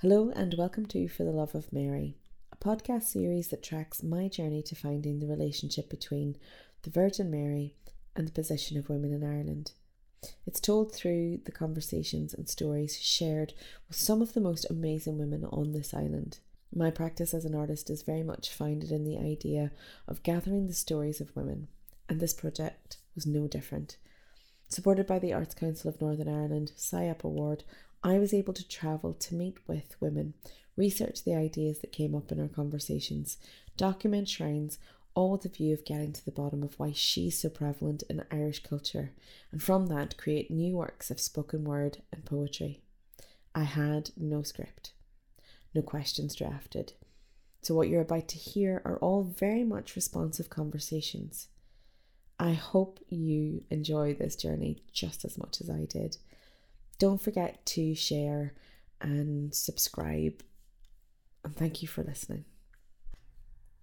Hello, and welcome to For the Love of Mary, a podcast series that tracks my journey to finding the relationship between the Virgin Mary and the position of women in Ireland. It's told through the conversations and stories shared with some of the most amazing women on this island. My practice as an artist is very much founded in the idea of gathering the stories of women, and this project was no different. Supported by the Arts Council of Northern Ireland SIAP Award, I was able to travel to meet with women, research the ideas that came up in our conversations, document shrines, all with the view of getting to the bottom of why she's so prevalent in Irish culture, and from that create new works of spoken word and poetry. I had no script, no questions drafted. So, what you're about to hear are all very much responsive conversations. I hope you enjoy this journey just as much as I did. Don't forget to share and subscribe. And thank you for listening.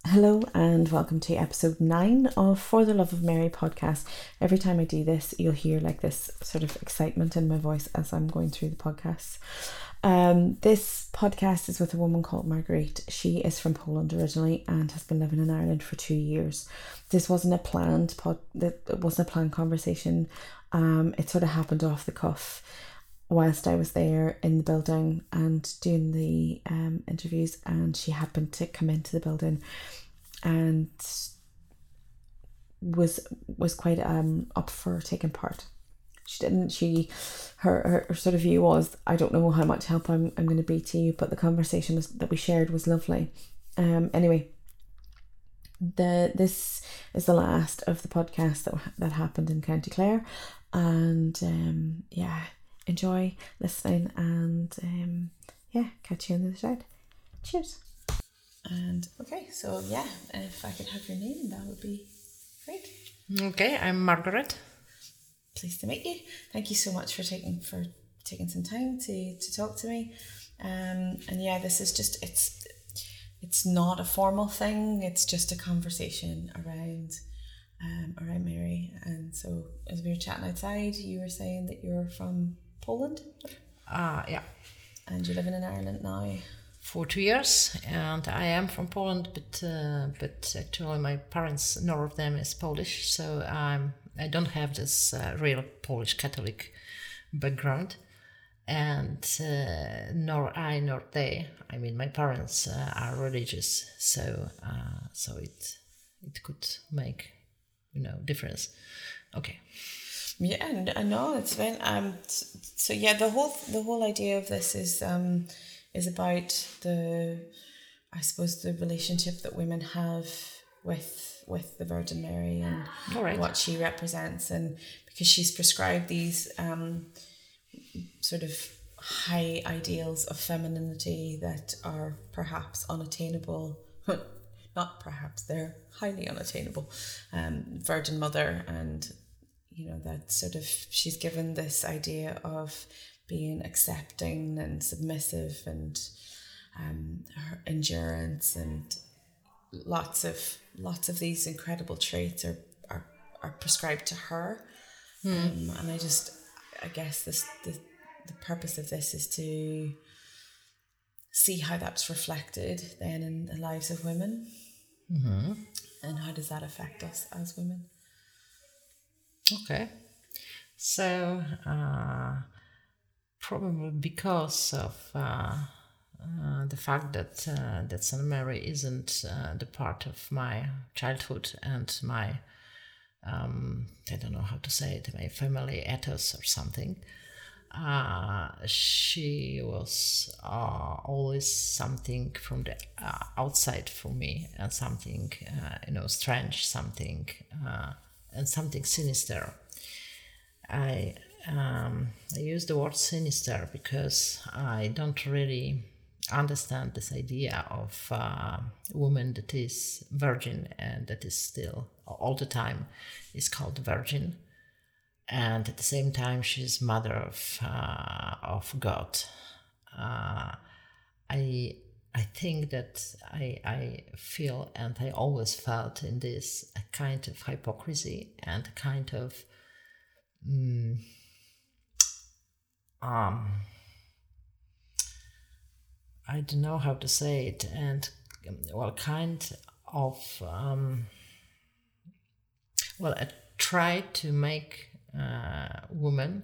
Hello and welcome to episode nine of For the Love of Mary podcast. Every time I do this, you'll hear like this sort of excitement in my voice as I'm going through the podcast. Um, this podcast is with a woman called Marguerite. She is from Poland originally and has been living in Ireland for two years. This wasn't a planned pod. That wasn't a planned conversation. Um, it sort of happened off the cuff whilst I was there in the building and doing the um, interviews, and she happened to come into the building and was was quite um up for taking part. She didn't. She her, her, her sort of view was, I don't know how much help I'm I'm going to be to you, but the conversation was, that we shared was lovely. Um. Anyway, the this is the last of the podcast that that happened in County Clare, and um yeah enjoy listening and um, yeah, catch you on the other side. Cheers. And okay, so yeah, if I could have your name, that would be great. Okay, I'm Margaret. Pleased to meet you. Thank you so much for taking for taking some time to to talk to me. Um, and yeah, this is just it's it's not a formal thing. It's just a conversation around um, around Mary. And so as we were chatting outside, you were saying that you're from Poland? Uh, yeah. And you're living in Ireland now? For two years, and I am from Poland, but uh, but actually my parents, none of them is Polish, so I'm I don't have this uh, real Polish Catholic background, and uh, nor I nor they. I mean, my parents uh, are religious, so uh, so it it could make you know difference. Okay. Yeah, I know it's been um. So yeah, the whole the whole idea of this is um is about the, I suppose the relationship that women have with with the Virgin Mary and right. what she represents, and because she's prescribed these um sort of high ideals of femininity that are perhaps unattainable. Not perhaps they're highly unattainable. Um, Virgin Mother and you know that sort of she's given this idea of being accepting and submissive and um, her endurance and lots of lots of these incredible traits are are, are prescribed to her hmm. um, and I just I guess this the, the purpose of this is to see how that's reflected then in the lives of women mm-hmm. and how does that affect us as women Okay. So, uh, probably because of uh, uh, the fact that uh, that Saint Mary isn't uh, the part of my childhood and my um, I don't know how to say it, my family ethos or something. Uh, she was uh, always something from the outside for me and something you know strange something and something sinister. I um, I use the word sinister because I don't really understand this idea of a uh, woman that is virgin and that is still all the time is called virgin, and at the same time she's mother of uh, of God. Uh, I I think that I, I feel and I always felt in this a kind of hypocrisy and a kind of um, um, I don't know how to say it, and well, kind of um, well, I try to make uh, women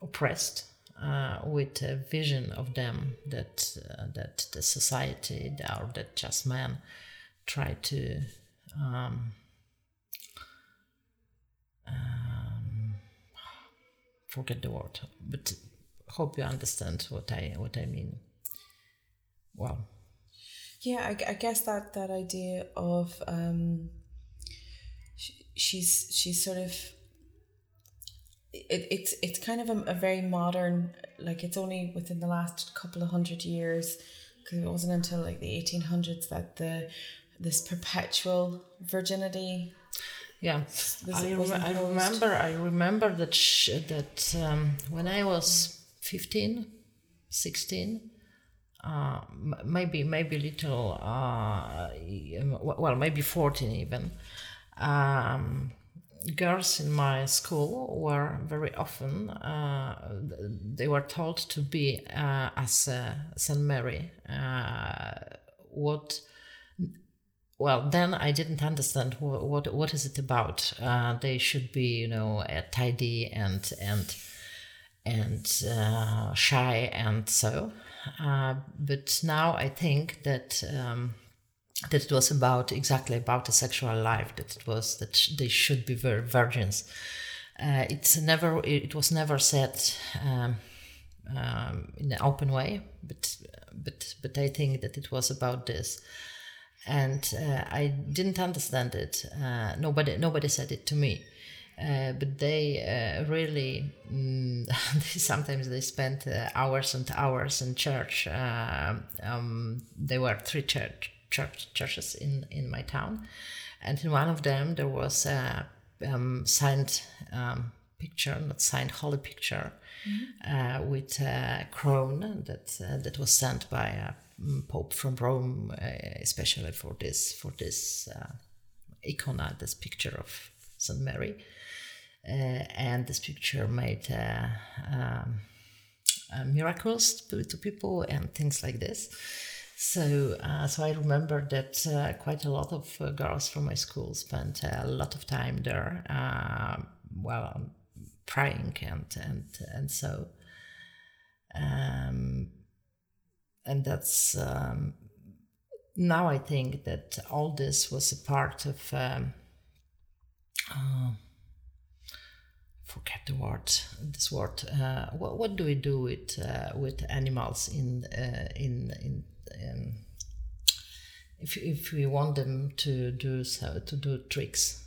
oppressed uh, with a vision of them that uh, that the society or that just men try to um, um, forget the word, but hope you understand what I what I mean. Well, yeah, I, I guess that that idea of um, she, she's she's sort of it, it's it's kind of a, a very modern like it's only within the last couple of hundred years because it wasn't until like the 1800s that the this perpetual virginity yeah. I, rem- I remember i remember that sh- that um, when i was 15 16 uh, maybe maybe little uh, well maybe 14 even um, girls in my school were very often uh, they were told to be uh, as uh, Saint Mary. Uh, what? Well, then I didn't understand what what, what is it about. Uh, they should be, you know, uh, tidy and and and shy and so. but now I think that. Um, that it was about exactly about a sexual life that it was that sh- they should be vir- virgins. Uh, it's never it was never said um, um, in an open way but but but i think that it was about this. And uh, i didn't understand it. Uh, nobody nobody said it to me. Uh, but they uh, really mm, sometimes they spent uh, hours and hours in church. Um, there were three church church, churches in, in my town. And in one of them, there was a um, signed um, picture, not signed, holy picture, mm-hmm. uh, with a crown that uh, that was sent by a mm, pope from Rome, uh, especially for this for this uh, icona, this picture of Saint Mary, uh, and this picture made uh, um, miracles to, to people and things like this. So, uh, so I remember that uh, quite a lot of uh, girls from my school spent a lot of time there, uh, well, praying and and and so. Um, and that's um, now I think that all this was a part of. Um, uh, forget the word. This word. Uh, what, what do we do with with animals in in in um, if if we want them to do so to do tricks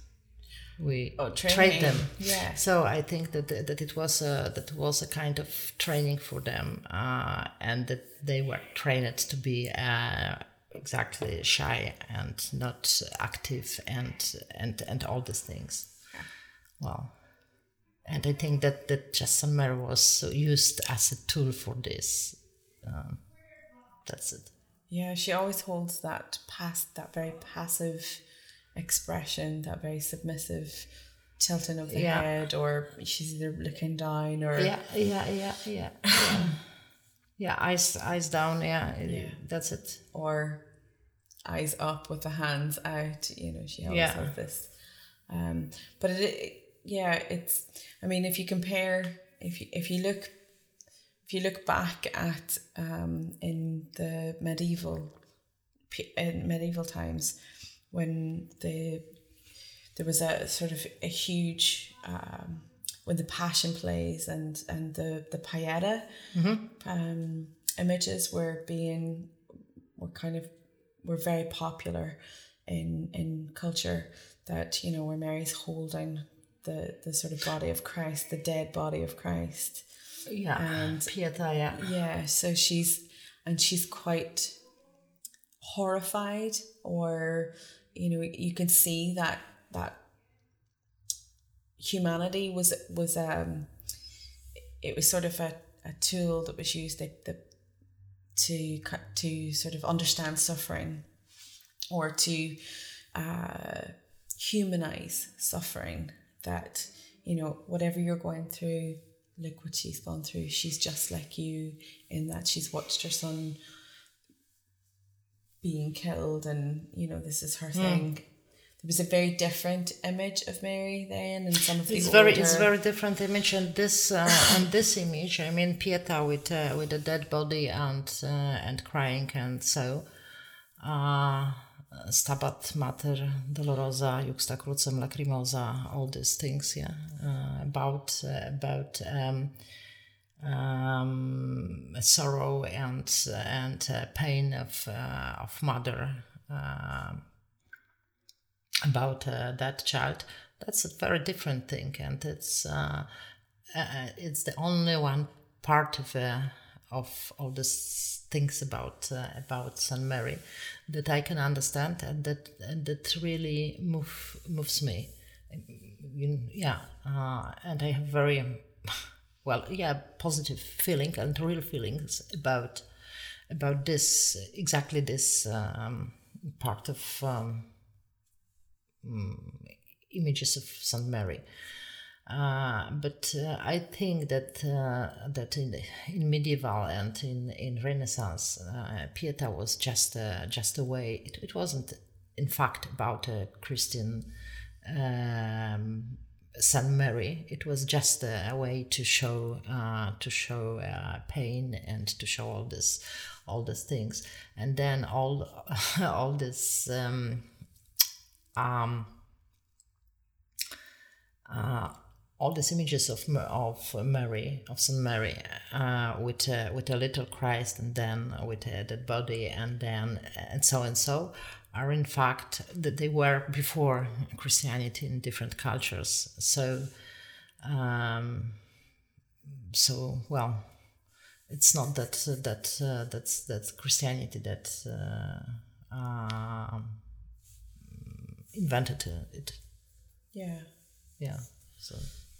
we oh, trade them. Yeah. So i think that that it was a that was a kind of training for them uh, and that they were trained to be uh, exactly shy and not active and and and all these things. Yeah. well and i think that that Mary was used as a tool for this. Um, that's it yeah, she always holds that past that very passive expression, that very submissive tilting of the yeah. head, or she's either looking down or yeah, yeah, yeah, yeah, yeah. yeah eyes eyes down. Yeah, yeah, that's it. Or eyes up with the hands out. You know, she always yeah. has this. Um, but it, it, yeah, it's. I mean, if you compare, if you if you look if you look back at um, in the medieval in medieval times when the there was a sort of a huge um, when the passion plays and and the the pieta mm-hmm. um, images were being were kind of were very popular in in culture that you know where Mary's holding the the sort of body of Christ the dead body of Christ yeah. And Pieta, yeah. Yeah. So she's and she's quite horrified or you know, you can see that that humanity was was um it was sort of a, a tool that was used that, that to to sort of understand suffering or to uh, humanize suffering that you know whatever you're going through look what she's gone through. She's just like you in that she's watched her son being killed and you know this is her Hmm. thing. There was a very different image of Mary then, and some of the It's older, very, it's very different image, and this, uh, and this image. I mean, Pieta with uh, with a dead body and uh, and crying, and so, uh, Stabat Mater Dolorosa, Juxta Crucem Lacrimosa, all these things, yeah, uh, about uh, about um, um, sorrow and and uh, pain of uh, of mother. Uh, about uh, that child that's a very different thing and it's uh, it's the only one part of of all these things about uh, about St Mary that I can understand and that and that really move moves me you, yeah uh, and I have very um, well yeah positive feeling and real feelings about about this exactly this um, part of um, images of Saint Mary. Uh, but uh, I think that uh, that in in medieval and in in Renaissance, uh, Pieta was just a, just a way. It, it wasn't, in fact, about a Christian um, Saint Mary. It was just a, a way to show uh, to show uh, pain and to show all this all these things, and then all all this. Um, um, uh, all these images of of Mary of Saint Mary uh, with a, with a little Christ and then with a dead body and then and so and so are in fact that they were before Christianity in different cultures. So um, so well, it's not that that uh, that's that's Christianity that uh, um, invented it. yeah. Yeah. So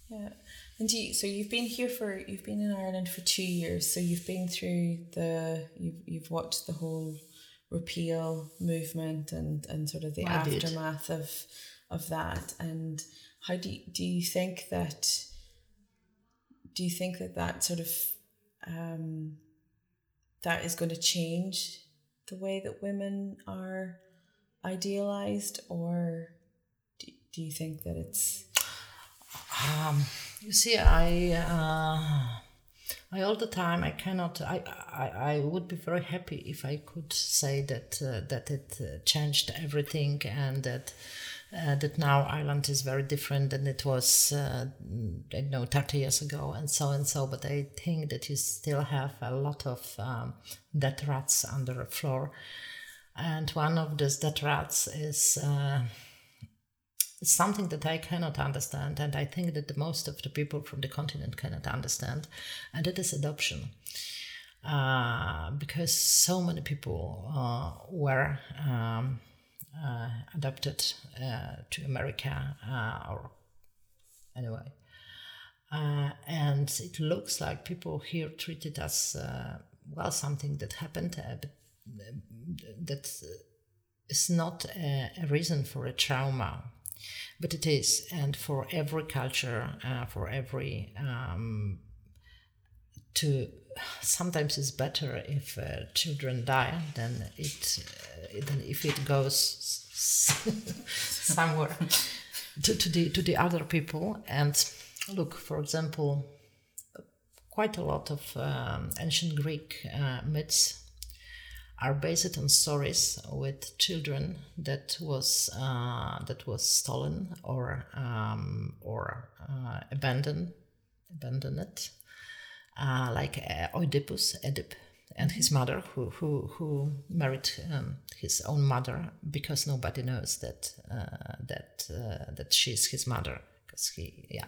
Yeah, and do you, so you've been here for you've been in Ireland for two years. So you've been through the you've you've watched the whole repeal movement and and sort of the I did. aftermath of of that. And how do you, do you think that? Do you think that that sort of um, that is going to change the way that women are idealized, or do, do you think that it's um, you see, I uh, I all the time I cannot. I, I I would be very happy if I could say that uh, that it uh, changed everything and that. Uh, that now Ireland is very different than it was, uh, know, 30 years ago, and so and so. But I think that you still have a lot of um, dead rats under the floor. And one of those dead rats is uh, something that I cannot understand, and I think that the most of the people from the continent cannot understand, and it is adoption. Uh, because so many people uh, were um, uh, adopted uh, to America uh, or anyway. Uh, and it looks like people here treated uh, well something that happened, but uh, that is not a, a reason for a trauma but it is and for every culture uh, for every um, to sometimes it's better if uh, children die than it uh, than if it goes somewhere to, to the to the other people. And look for example quite a lot of um, ancient greek uh, myths are based on stories with children that was uh, that was stolen or um, or uh, abandoned abandoned, uh, like uh, Oedipus, Oedip, and his mother, who who who married um, his own mother because nobody knows that uh, that uh, that she's his mother because he yeah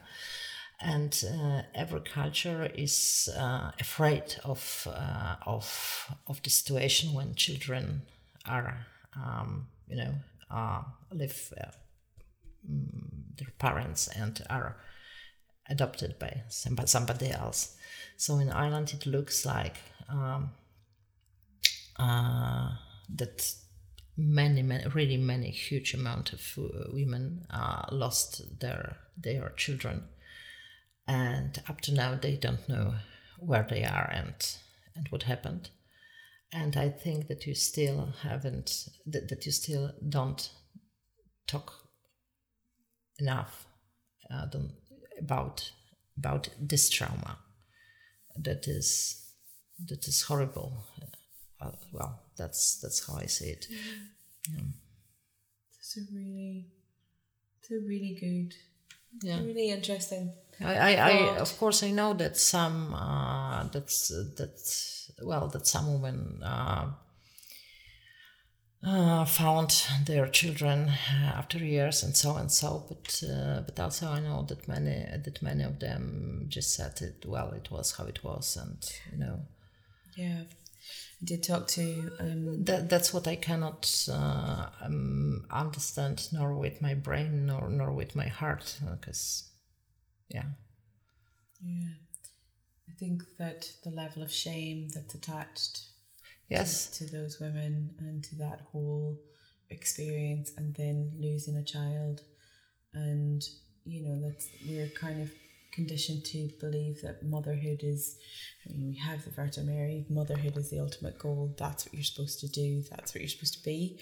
and uh, every culture is uh, afraid of uh, of of the situation when children are um, you know live uh, mm, their parents and are adopted by somebody, else. So in Ireland, it looks like um, uh, that many, many, really many huge amount of uh, women lost their their children and up to now they don't know where they are and and what happened and I think that you still haven't that, that you still don't talk enough uh, about about this trauma that is that is horrible. Uh, well, that's that's how I see it. Yeah. It's a really, it's a really good, yeah, really interesting. I, I, I, of course, I know that some uh, that's uh, that well that some women uh, uh, found their children after years and so and so, but uh, but also I know that many that many of them just said it well. It was how it was, and you know. Yeah, I did talk to. Um, that that's what I cannot uh, um, understand, nor with my brain, nor nor with my heart, because, yeah. Yeah, I think that the level of shame that's attached yes. to, to those women and to that whole experience and then losing a child and you know that's we're kind of conditioned to believe that motherhood is I mean we have the Virgin Mary motherhood is the ultimate goal. That's what you're supposed to do. That's what you're supposed to be.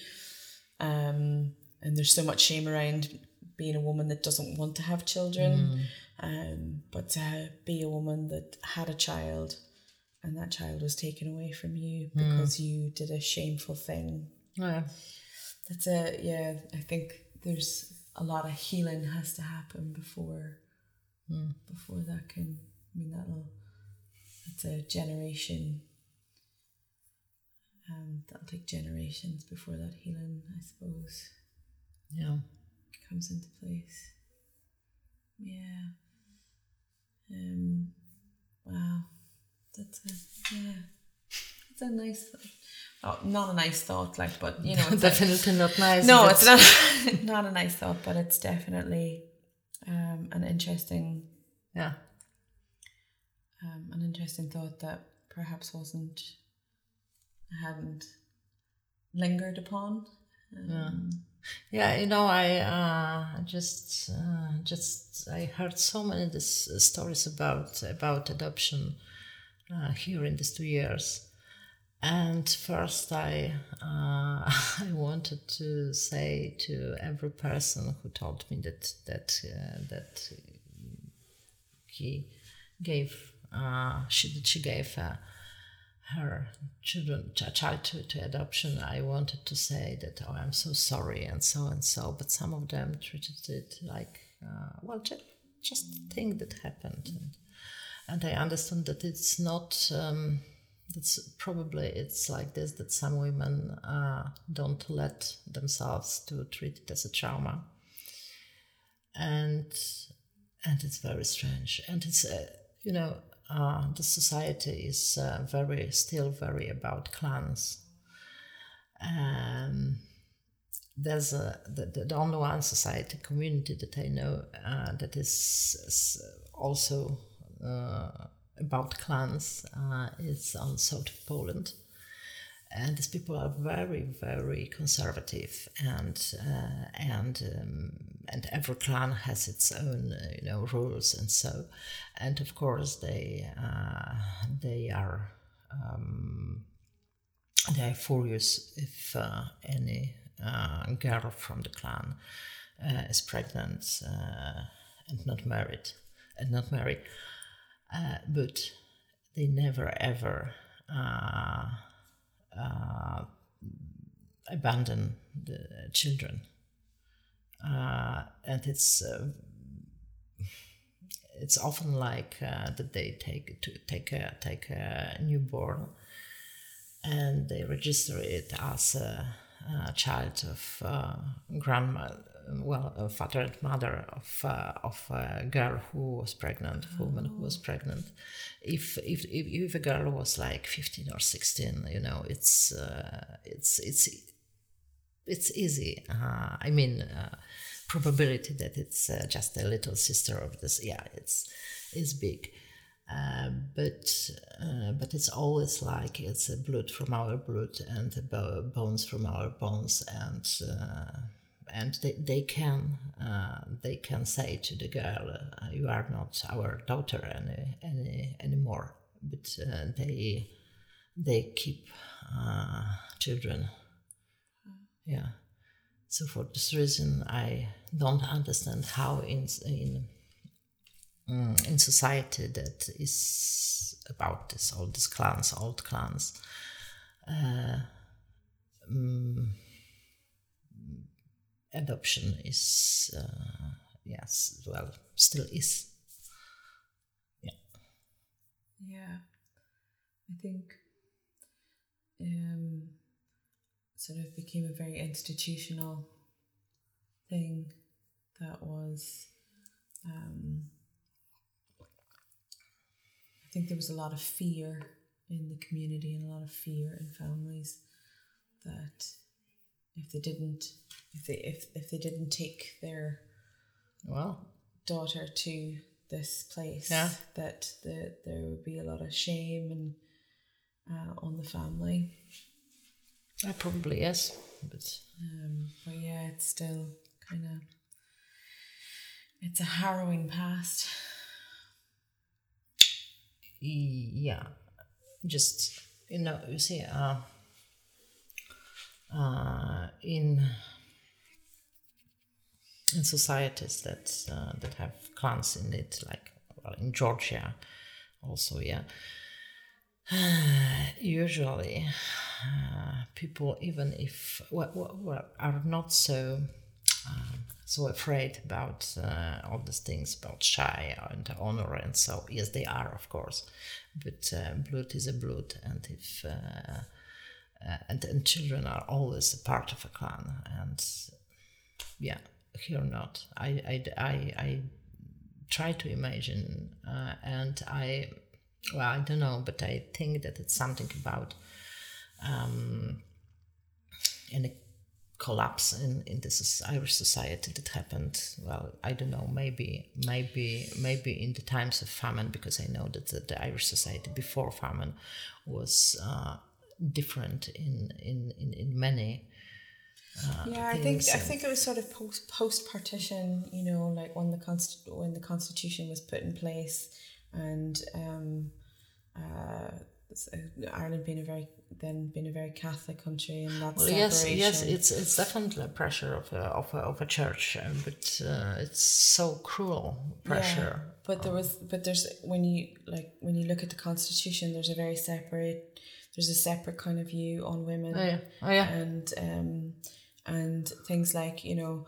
Um and there's so much shame around being a woman that doesn't want to have children mm. um but to be a woman that had a child and that child was taken away from you hmm. because mm. you did a shameful thing. Yeah. That's a yeah, I think there's a lot of healing has to happen before mm. before that can I mean that'll it's a generation um that'll take generations before that healing, I suppose. Yeah. Comes into place. Yeah. Um wow. That's a, yeah. It's a nice thought. Oh, not a nice thought, like, but you know, it's definitely not nice. No, it's not not a nice thought, but it's definitely um, an interesting, yeah, um, an interesting thought that perhaps wasn't I hadn't lingered upon. Um, yeah. Yeah, you know, I uh, just uh, just I heard so many this uh, stories about about adoption uh, here in these two years. And first, I uh, I wanted to say to every person who told me that that uh, that he gave she that she gave uh, her children a child to, to adoption. I wanted to say that oh I'm so sorry and so and so, but some of them treated it like uh, well just just thing that happened. And, and I understand that it's not. Um, that's probably it's like this that some women uh, don't let themselves to treat it as a trauma, and and it's very strange. And it's uh, you know uh, the society is uh, very still very about clans. Um, there's a the, the only one society community that I know uh, that is, is also uh, about clans uh, is on south of Poland. And these people are very, very conservative, and uh, and um, and every clan has its own, you know, rules and so, and of course they they are um, they are furious if uh, any uh, girl from the clan uh, is pregnant and not married and not married. Uh, but they never ever uh, uh, abandon the children. Uh, and it's uh, it's often like uh, that they take to take a take a newborn and they register it as a, a child of grandma well, a father and mother of uh, of a girl who was pregnant, a woman who was pregnant. If, if if if a girl was like fifteen or sixteen, you know, it's uh, it's it's it's easy. Uh, I mean, uh, probability that it's uh, just a little sister of this, yeah, it's is big. Uh, but uh, but it's always like it's a blood from our blood and bones from our bones and uh, and they, they can uh, they can say to the girl, uh, "You are not our daughter any, any anymore." But uh, they they keep uh, children. Yeah. So for this reason, I don't understand how in in mm, in society that is about this all these clans, old clans. Uh, um, adoption is uh, yes well still is. Yeah. Yeah. I think um sort of became a very institutional thing that was um i think there was a lot of fear in the community and a lot of fear in families that if they didn't if they if, if they didn't take their well daughter to this place yeah. that the, there would be a lot of shame and uh, on the family. Uh, probably yes but um, but yeah it's still kind of it's a harrowing past. Yeah. Just you know you see uh uh, in in societies that uh, that have clans in it, like well, in Georgia, also, yeah. usually, uh, people, even if well, well, are not so um, so afraid about uh, all these things about shy and honor and so yes, they are, of course, but uh, blood is a blood, and if uh, and, and children are always a part of a clan and yeah here not i i i, I try to imagine uh, and i well i don't know but i think that it's something about um in a collapse in, in this Irish society that happened. Well, I don't know, maybe, maybe, maybe in the times of famine, because I know that the, the Irish society before famine was uh, different in in in, in many uh, yeah, I think I think it was sort of post post partition. You know, like when the const- when the constitution was put in place, and um, uh, Ireland being a very then being a very Catholic country, and that's well, yes, yes, it's it's definitely a pressure of a of a, of a church, uh, but uh, it's so cruel pressure. Yeah, but there was, but there's when you like when you look at the constitution, there's a very separate there's a separate kind of view on women. Oh yeah, oh yeah, and um, and things like you know.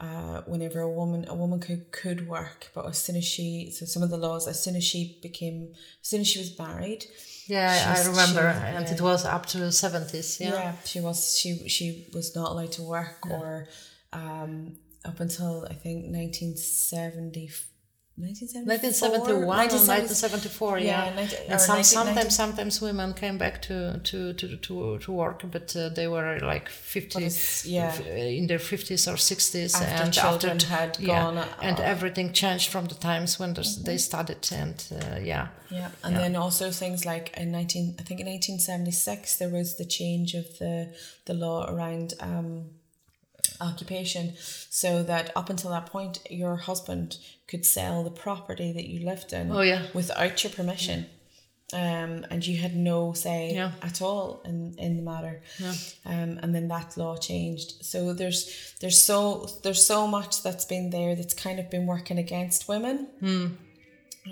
Uh, whenever a woman a woman could could work, but as soon as she so some of the laws as soon as she became as soon as she was married, yeah, I remember, she, and yeah. it was up to the seventies. Yeah. yeah, she was she she was not allowed to work, yeah. or um, up until I think nineteen seventy 1971 1974 yeah, yeah. 19, and some, 19, sometimes sometimes women came back to to to to, to work but uh, they were like 50 yeah in their 50s or 60s after and children after, had yeah, gone and everything changed from the times when mm-hmm. they started and uh, yeah yeah and yeah. then also things like in 19 i think in 1876 there was the change of the the law around um occupation so that up until that point your husband could sell the property that you lived in oh, yeah. without your permission um, and you had no say yeah. at all in, in the matter yeah. um, and then that law changed so there's there's so there's so much that's been there that's kind of been working against women mm.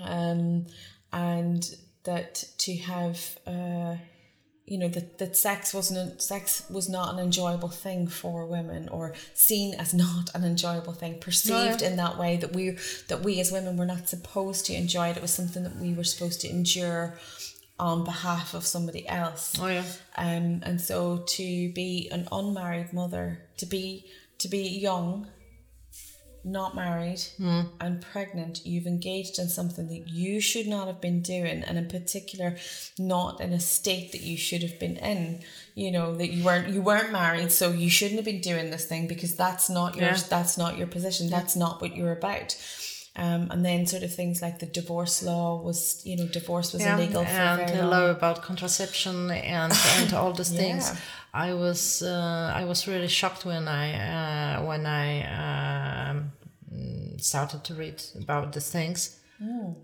um, and that to have uh, you know that, that sex wasn't sex was not an enjoyable thing for women or seen as not an enjoyable thing perceived in that way that we that we as women were not supposed to enjoy it. It was something that we were supposed to endure on behalf of somebody else. Oh yeah. Um and so to be an unmarried mother to be to be young not married mm. and pregnant, you've engaged in something that you should not have been doing, and in particular, not in a state that you should have been in. You know that you weren't you weren't married, so you shouldn't have been doing this thing because that's not your yeah. that's not your position. That's not what you're about. Um, and then sort of things like the divorce law was, you know, divorce was yeah, illegal for and the law about contraception and and all these yeah. things. I was uh, I was really shocked when I uh, when I um, started to read about the things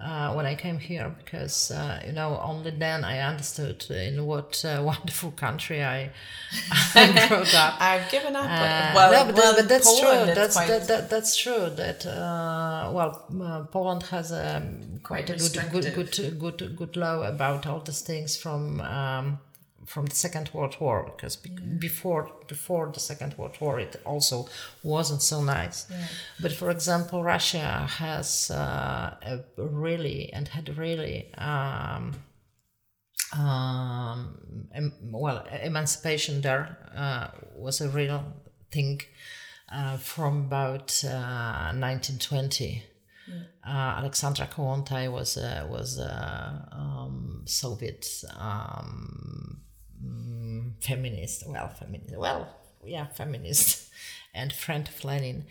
uh, when I came here because uh, you know only then I understood in what uh, wonderful country I, I grew up. I've given up. Uh, well, no, but, well, but that's Poland, true. That's quite- that, that, that's true. That uh, well, uh, Poland has a quite, Quite a good, good good good good law about all these things from um, from the Second World War because be- before before the Second World War it also wasn't so nice. But for example, Russia has uh, a really and had really. Um, um, em- well, emancipation there uh, was a real thing uh, from about uh, 1920. Uh, Alexandra Kollontai was a, was a um, Soviet um, mm, feminist, well, feminist, well, yeah, feminist, and friend of Lenin,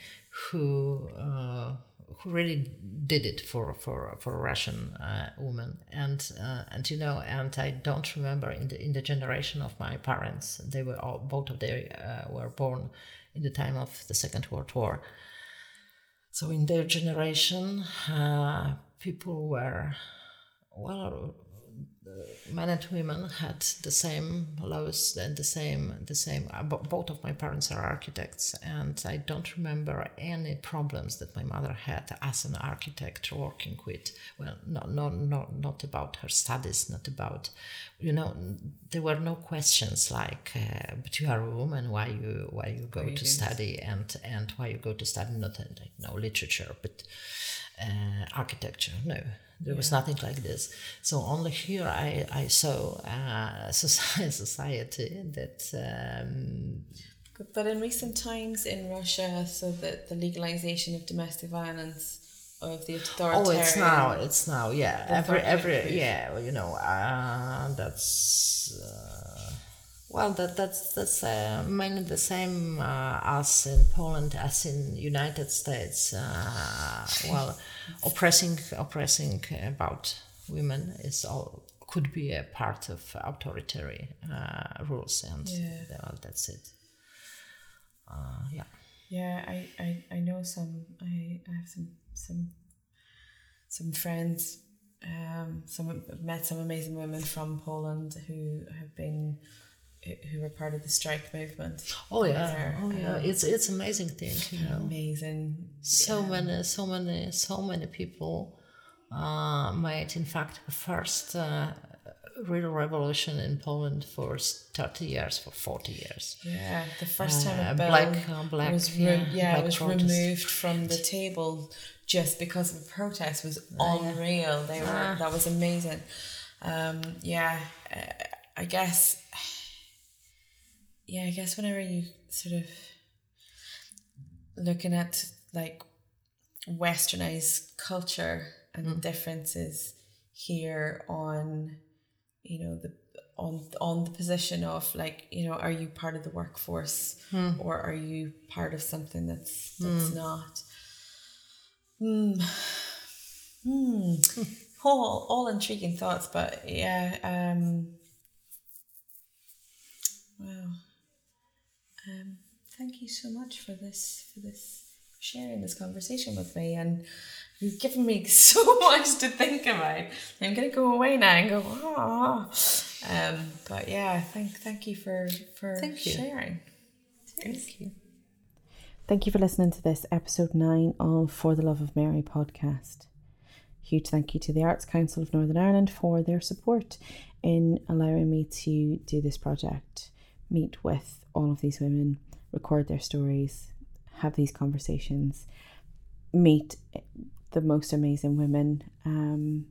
who uh, who really did it for for for Russian uh, woman, and uh, and you know, and I don't remember in the in the generation of my parents, they were all both of they uh, were born in the time of the Second World War. So in their generation, uh, people were well, men and women had the same laws and the same the same. Uh, both of my parents are architects, and I don't remember any problems that my mother had as an architect working with. Well, no, no, no, not about her studies, not about, you know, there were no questions like, uh, but you are a woman, why you why you go to study and and why you go to study not like, no literature but uh, architecture. No, there was nothing like this. So only here I, I saw uh, society, society that um, But in recent times in Russia, so that the legalization of domestic violence, of the authoritarian. oh it's now it's now yeah every every yeah well, you know uh, that's uh, well that that's that's uh, mainly the same uh, as in Poland as in United States uh, well oppressing oppressing about women is all could be a part of authoritarian uh, rules and Yeah. well, that's it uh, yeah Yeah, I, I, I know some. I, I have some some some friends. Um, some met some amazing women from Poland who have been who were part of the strike movement. oh yeah They're, oh yeah um, it's it's amazing thing you know amazing. so many so many so many people uh, made in fact the first uh, real revolution in Poland for 30 years for 40 years Yeah, the first time Uh, a bill black- uh, black, was re- yeah, yeah, black was protest. removed from the table just because of a protest was unreal. They were Ah. that was amazing. Um, yeah, uh, I guess. Yeah, I guess whenever you sort of looking at like westernized culture and the differences here on you know the on on the position of like you know are you part of the workforce or are you part of something that's that's not? Hmm. Hmm. All all intriguing thoughts but yeah um wow um thank you so much for this for this sharing this conversation with me and you've given me so much to think about. I'm gonna go away now and go ah. Um but yeah thank thank you for for Thank you. sharing. Thank you. Thank you for listening to this episode nine of For the Love of Mary podcast. Huge thank you to the Arts Council of Northern Ireland for their support in allowing me to do this project, meet with all of these women, record their stories, have these conversations, meet the most amazing women, um,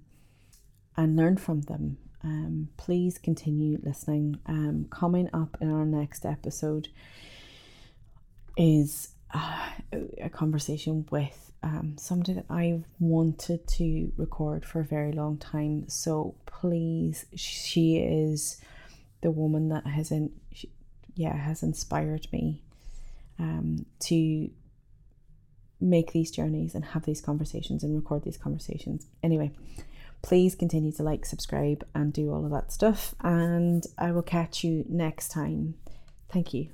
and learn from them. Um, please continue listening. Um, coming up in our next episode is uh, a conversation with um, somebody that I've wanted to record for a very long time. So please, she is the woman that has in, yeah, has inspired me um, to make these journeys and have these conversations and record these conversations. Anyway, please continue to like, subscribe, and do all of that stuff. And I will catch you next time. Thank you.